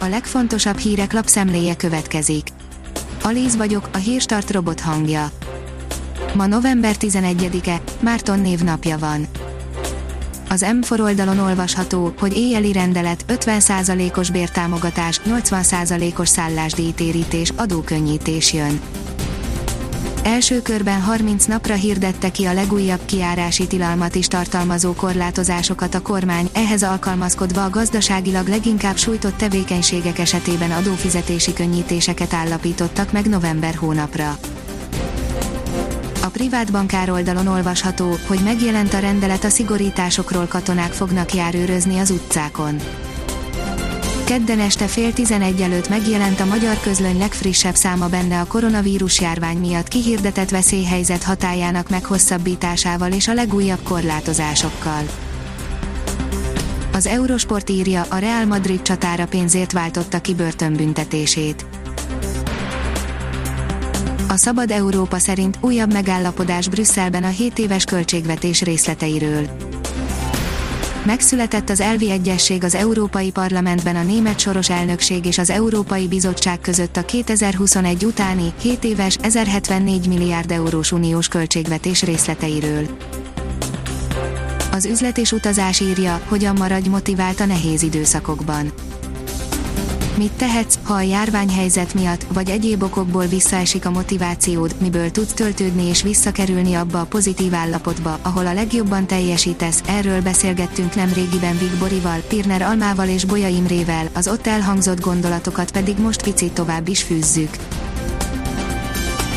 a legfontosabb hírek lapszemléje következik. Alíz vagyok, a hírstart robot hangja. Ma november 11-e, Márton névnapja van. Az M4 oldalon olvasható, hogy éjjeli rendelet, 50%-os bértámogatás, 80%-os szállásdíjtérítés, adókönnyítés jön. Első körben 30 napra hirdette ki a legújabb kiárási tilalmat is tartalmazó korlátozásokat a kormány, ehhez alkalmazkodva a gazdaságilag leginkább sújtott tevékenységek esetében adófizetési könnyítéseket állapítottak meg november hónapra. A privát bankár oldalon olvasható, hogy megjelent a rendelet a szigorításokról katonák fognak járőrözni az utcákon. Kedden este fél tizenegy előtt megjelent a magyar közlöny legfrissebb száma benne a koronavírus járvány miatt kihirdetett veszélyhelyzet hatájának meghosszabbításával és a legújabb korlátozásokkal. Az Eurosport írja, a Real Madrid csatára pénzért váltotta ki börtönbüntetését. A Szabad Európa szerint újabb megállapodás Brüsszelben a 7 éves költségvetés részleteiről. Megszületett az elvi egyesség az Európai Parlamentben a német soros elnökség és az Európai Bizottság között a 2021 utáni, 7 éves, 1074 milliárd eurós uniós költségvetés részleteiről. Az üzlet és utazás írja, hogyan maradj motivált a nehéz időszakokban Mit tehetsz, ha a járványhelyzet miatt, vagy egyéb okokból visszaesik a motivációd, miből tudsz töltődni és visszakerülni abba a pozitív állapotba, ahol a legjobban teljesítesz, erről beszélgettünk nem régiben Vig Borival, Pirner Almával és Bolya Imrével, az ott elhangzott gondolatokat pedig most picit tovább is fűzzük.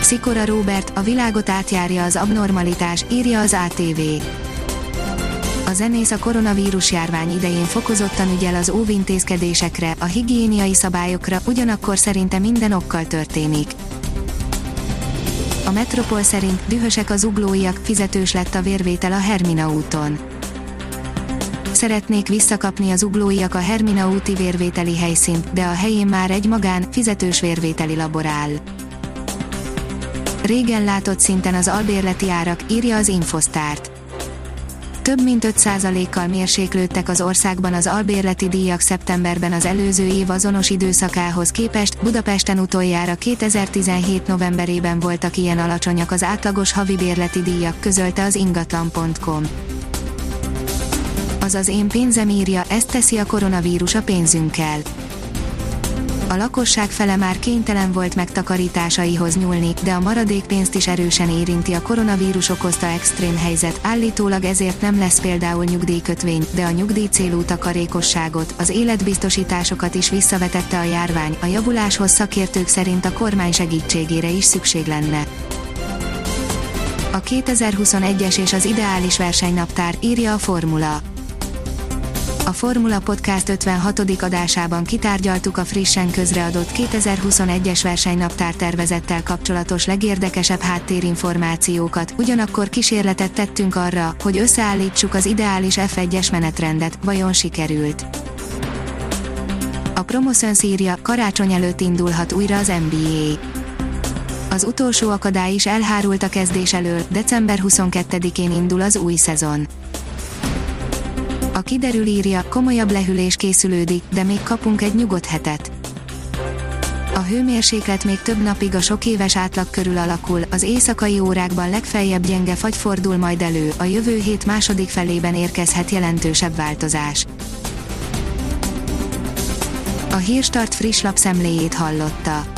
Szikora Robert, a világot átjárja az abnormalitás, írja az ATV a zenész a koronavírus járvány idején fokozottan ügyel az óvintézkedésekre, a higiéniai szabályokra, ugyanakkor szerinte minden okkal történik. A Metropol szerint dühösek az uglóiak, fizetős lett a vérvétel a Hermina úton. Szeretnék visszakapni az uglóiak a Hermina úti vérvételi helyszínt, de a helyén már egy magán, fizetős vérvételi labor áll. Régen látott szinten az albérleti árak, írja az Infosztárt több mint 5%-kal mérséklődtek az országban az albérleti díjak szeptemberben az előző év azonos időszakához képest, Budapesten utoljára 2017 novemberében voltak ilyen alacsonyak az átlagos havi bérleti díjak, közölte az ingatlan.com. Azaz én pénzem írja, ezt teszi a koronavírus a pénzünkkel a lakosság fele már kénytelen volt megtakarításaihoz nyúlni, de a maradék pénzt is erősen érinti. A koronavírus okozta extrém helyzet, állítólag ezért nem lesz például nyugdíjkötvény, de a nyugdíj célú takarékosságot, az életbiztosításokat is visszavetette a járvány, a javuláshoz szakértők szerint a kormány segítségére is szükség lenne. A 2021-es és az ideális versenynaptár írja a Formula a Formula Podcast 56. adásában kitárgyaltuk a frissen közreadott 2021-es versenynaptár tervezettel kapcsolatos legérdekesebb háttérinformációkat, ugyanakkor kísérletet tettünk arra, hogy összeállítsuk az ideális F1-es menetrendet, vajon sikerült. A Promoszön írja, karácsony előtt indulhat újra az NBA. Az utolsó akadály is elhárult a kezdés elől, december 22-én indul az új szezon. A kiderül írja, komolyabb lehűlés készülődik, de még kapunk egy nyugodt hetet. A hőmérséklet még több napig a sok éves átlag körül alakul, az éjszakai órákban legfeljebb gyenge fagy fordul majd elő, a jövő hét második felében érkezhet jelentősebb változás. A Hírstart friss lapszemléjét hallotta.